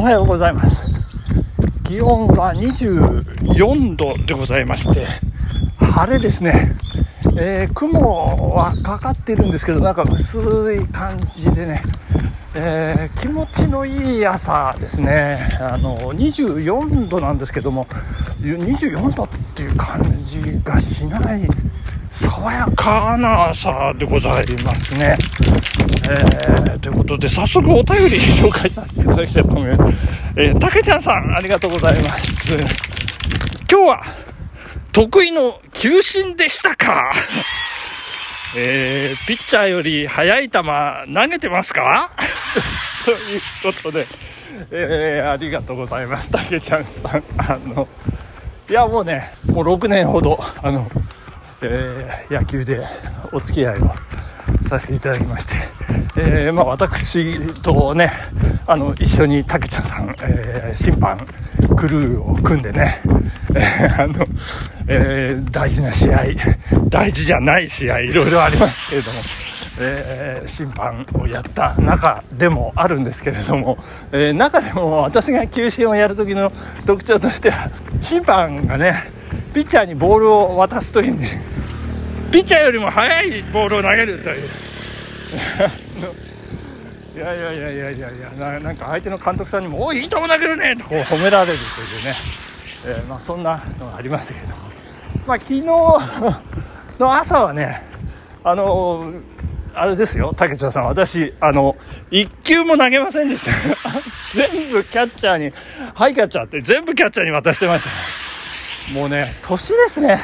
おはようございます。気温は24度でございまして晴れですね、えー、雲はかかってるんですけどなんか薄い感じでね、えー、気持ちのいい朝ですね。あの24度なんですけども24度っていう感じがしない爽やかな朝でございますね。えー、ということで、早速お便り紹介させていただきたいと思います。えー、たけちゃんさん、ありがとうございます。今日は、得意の球審でしたか？えー、ピッチャーより速い球投げてますか？ということで、えー、ありがとうございます。たけちゃんさん。あの、いや、もうね、もう6年ほど、あの、えー、野球でお付き合いをさせていただきまして、えー、まあ、私とねあの一緒にたけちゃんさん、えー、審判クルーを組んでね、えー、あのえ大事な試合大事じゃない試合いろいろありますけれども。えー、審判をやった中でもあるんですけれども、えー、中でも私が球審をやる時の特徴としては審判がねピッチャーにボールを渡す時にピッチャーよりも速いボールを投げるという。いやいやいやいやいやいやななんか相手の監督さんにも「おいいいとこ投げるね」とこう褒められるというね、えー、まあ、そんなのがありましたけれど。も、まあ、昨日の朝はねあのあれですよ、竹下さん、私、あの、一球も投げませんでした。全部キャッチャーに、はい、キャッチャーって全部キャッチャーに渡してました。もうね、年ですね。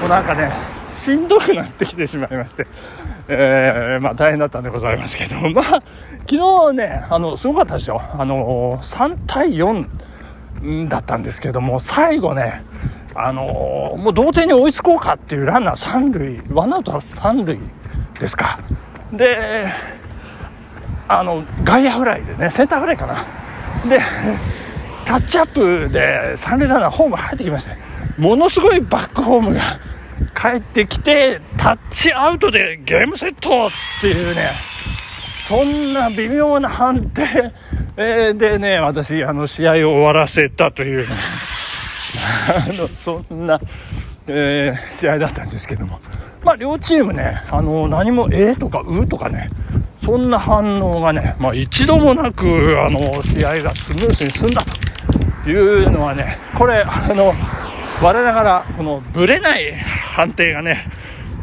もうなんかね、しんどくなってきてしまいまして、えー、まあ大変だったんでございますけど、まあ、昨日ね、あの、すごかったですよ。あの、3対4だったんですけども、最後ね、あのもう同点に追いつこうかっていうランナー3塁、ワンアウト3塁ですかであの外野フライでねセンターフライかなでタッチアップで三塁ランナーホーム入ってきましたものすごいバックホームが帰ってきてタッチアウトでゲームセットっていうねそんな微妙な判定、でね私あの試合を終わらせたというね あのそんな、えー、試合だったんですけども。まあ、両チームね、あの何もえーとかうとかね、そんな反応がね、まあ、一度もなく、あの試合がスムーズに進んだと。いうのはね、これ、あの我ながら、このぶれない判定がね、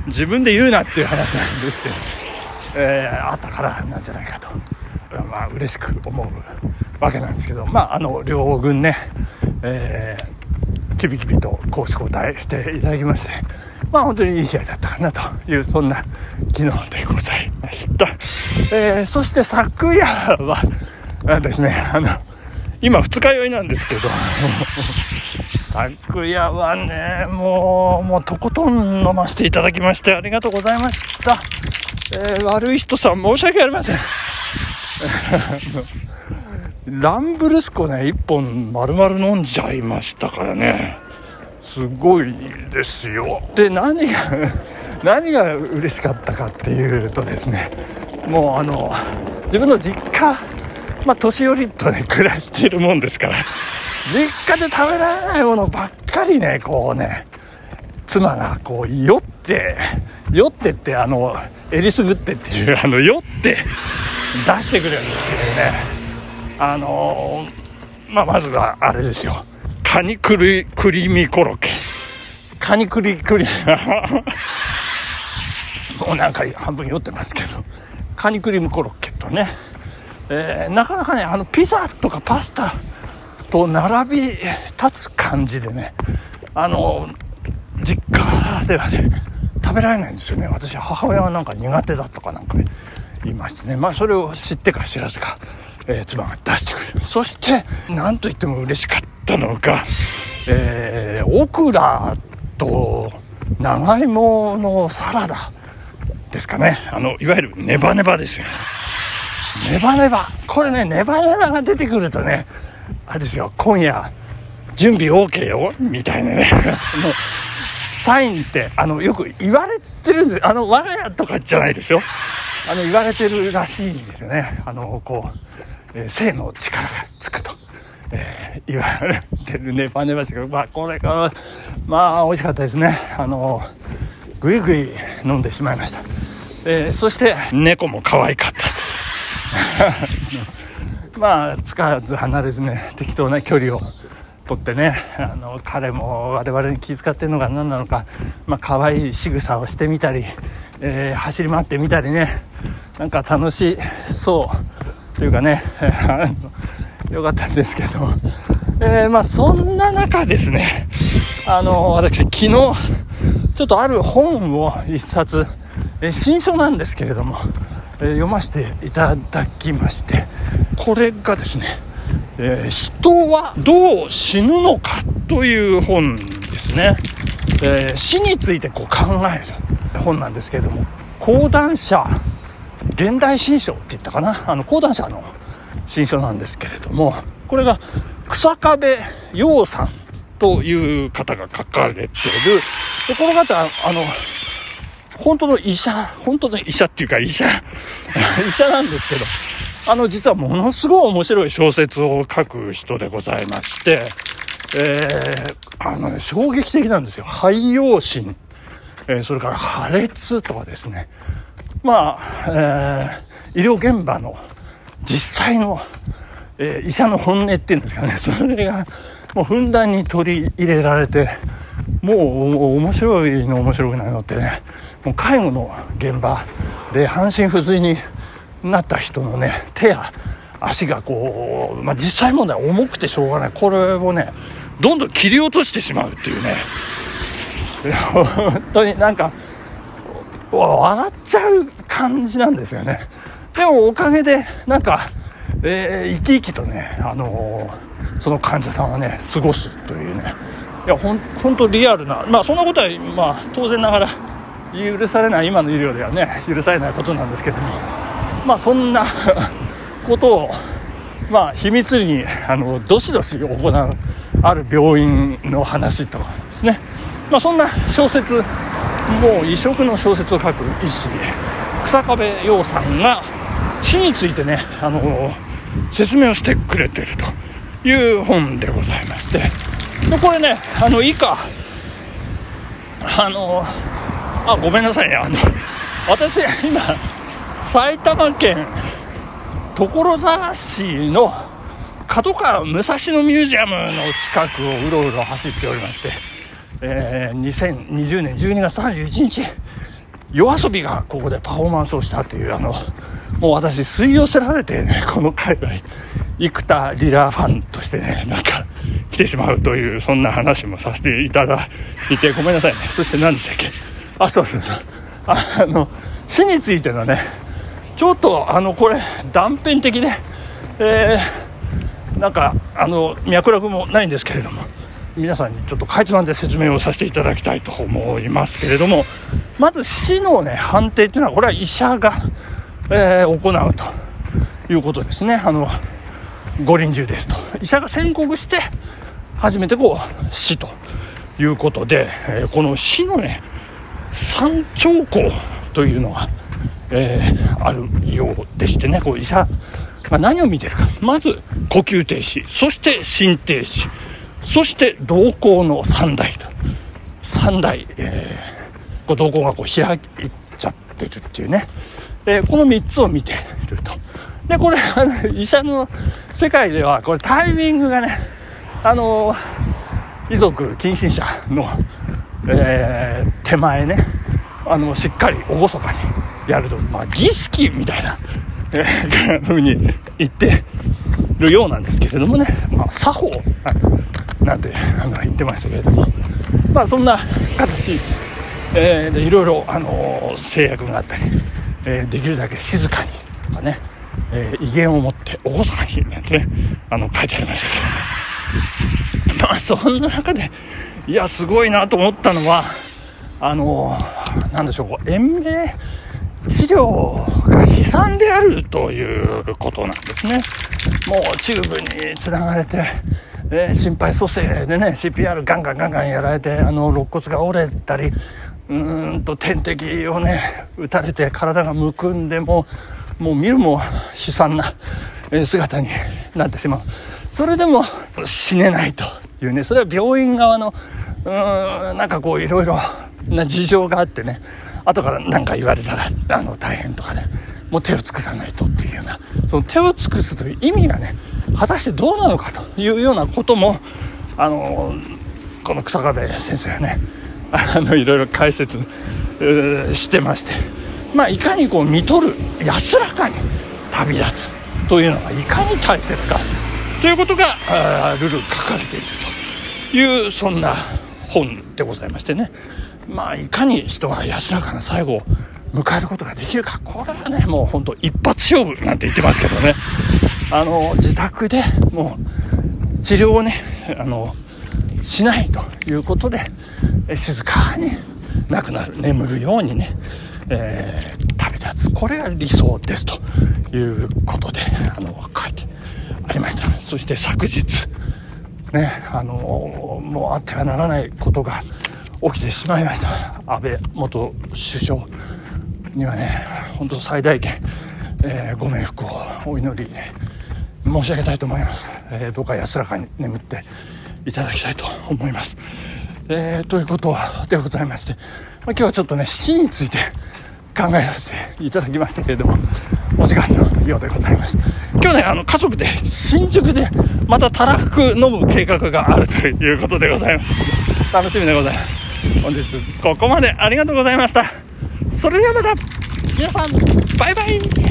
自分で言うなっていう話なんですけど、えー、あったからなんじゃないかと、まあ嬉しく思うわけなんですけど、まあ、あの両軍ね、えー、キビキビと攻守交代していただきまして、まあ本当にいい試合だったかなという、そんな昨日でございました。えー、そして昨夜はですね、あの、今二日酔いなんですけど、昨夜はね、もう、もうとことん飲ませていただきましてありがとうございました。えー、悪い人さん申し訳ありません。ランブルスコね、一本丸々飲んじゃいましたからね。すごいですよ。で、何が 何が嬉しかったかっていうとですね、もうあの、自分の実家、まあ、年寄りとね、暮らしているもんですから、実家で食べられないものばっかりね、こうね、妻がこう、酔って、酔ってって、あの、えりすぐってっていう、あの、酔って出してくれるっていうね、あの、まあ、まずはあれですよ。カニクリクリーミーコロッケ。カニクリクリ、もうなんか半分酔ってますけど、カニクリームコロッケとね、えー、なかなかね、あのピザとかパスタと並び立つ感じでね、あの、実家ではね、食べられないんですよね。私、母親はなんか苦手だとかなんかね言いましてね。まあ、それを知ってか知らずか、えー、妻が出してくる。そして、なんといっても嬉しかったのが、えー、オクラと長芋のサラダですかね。あの、いわゆるネバネバですよ。ネバネバ。これね、ネバネバが出てくるとね、あれですよ、今夜、準備 OK よみたいなね。も うサインって、あの、よく言われてるんです。あの、我が家とかじゃないですよ。あの言われてるらしいんですよね。あのこう、えー、性の力がつくと、えー、言われてる。ねパネバチがまあこれがまあ美味しかったですね。あのぐいぐい飲んでしまいました、えー、そして猫も可愛かった。まあつかず離れずね適当な距離をとってねあの彼も我々に気遣っているのが何なのか、まあ可愛い仕草をしてみたり、えー、走り回ってみたりねなんか楽しそうというかね よかったんですけど、えー、まあそんな中ですねあの私昨日ちょっとある本を一冊、えー、新書なんですけれども、えー、読ませていただきましてこれがですねえー、人はどう死ぬのかという本ですね。えー、死についてこう考える本なんですけれども、講談社、現代新書って言ったかな、あの講談社の新書なんですけれども、これが草壁陽さんという方が書かれている。で、この方、あの、本当の医者、本当の医者っていうか医者、医者なんですけど、あの、実はものすごい面白い小説を書く人でございまして、えー、あのね、衝撃的なんですよ。肺陽心、えー、それから破裂とかですね。まあ、えー、医療現場の実際の、えー、医者の本音っていうんですかね、それがもうふんだんに取り入れられて、もう面白いの面白くないのってね、もう介護の現場で半身不随になった人のね手や足がこう、まあ、実際問題重くてしょうがない。これをねどんどん切り落としてしまうっていうね。本当になんか笑っちゃう感じなんですよね。でもおかげでなんか、えー、生き生きとね、あのー、その患者さんはね過ごすというね。いやほん本当リアルなまあそんなことはまあ当然ながら許されない今の医療ではね許されないことなんですけども。まあそんなことをまあ秘密裏にあのどしどし行うある病院の話とかですね。まあそんな小説もう異色の小説を書く医師草壁陽さんが死についてねあの説明をしてくれてるという本でございまして。でこれねあの以下あのあごめんなさいね。あの私今埼玉県所沢市の角川武蔵野ミュージアムの近くをうろうろ走っておりまして、えー、2020年12月31日、夜遊びがここでパフォーマンスをしたという、あの、もう私吸い寄せられてね、この界隈、生田リラーファンとしてね、なんかてしまうという、そんな話もさせていただいて、ごめんなさいね。そして何でしたっけ？あ、そうそうそう。あの、死についてのね、ちょっとあのこれ断片的で、えー、なんかあの脈絡もないんですけれども皆さんにちょっとかいつまんで説明をさせていただきたいと思いますけれどもまず死のね判定っていうのはこれは医者が、えー、行うということですねあの五輪中ですと医者が宣告して初めてこう死ということで、え、この死のね三兆候というのがえー、あるようでしてね、こう医者が何を見てるか。まず、呼吸停止、そして心停止、そして瞳孔の3台と。3台、えー、こう瞳孔がこう開いちゃってるっていうね。えー、この3つを見てると。で、これ、あの、医者の世界では、これタイミングがね、あの遺族、近親者の、えー、手前ね、あの、しっかり厳かにやると、まあ、儀式みたいな、えー、風に言ってるようなんですけれどもね、まあ、作法なんてあの言ってましたけれども、まあ、そんな形、えー、でいろいろ、あの制約があったり、えー、できるだけ静かにとかね、えー、威厳を持って厳かになんてね、あの書いてありましたけど。も、まあ、そんな中で、いや、すごいなと思ったのは、あのなんでしょう、延命治療が悲惨であるということなんですね。もうチューブにつながれて、えー、心肺蘇生でね、CPR ガンガンガンガンやられて、あの、肋骨が折れたり、うーんと点滴をね打たれて体がむくんでももう見るも悲惨な姿になってしまうそれでも死ねないというねそれは病院側のうーんなんかこういろいろな事情があってね後から何か言われたらあの大変とかねもう手を尽くさないとっていうようなその手を尽くすという意味がね果たしてどうなのかというようなこともあのこの草壁先生はねあのいろいろ解説してましてまあいかにこう見とる安らかに旅立つというのがいかに大切かということがルール書かれているというそんな本でございましてね。まあいかに人が安らかな最後を迎えることができるか。これはねもうほんと一発勝負なんて言ってますけどね。あの自宅でもう治療をねあのしないということで静かに亡くなる眠るようにね、えー、旅立つ。これが理想ですということであの書いてありました。そして昨日ねあのもうあってはならないことが起きてしまいました。安倍元首相にはね本当最大限、えー、ご冥福をお祈り申し上げたいと思います、えー、どうか安らかに眠っていただきたいと思います、えー、ということでございまして、まあ、今日はちょっとね死について考えさせていただきましたけれどもお時間のようでございます。今日ねあの家族で新宿でまたたらふく飲む計画があるということでございます。楽しみでございます。本日ここまでありがとうございました。それではまた皆さんバイバイ。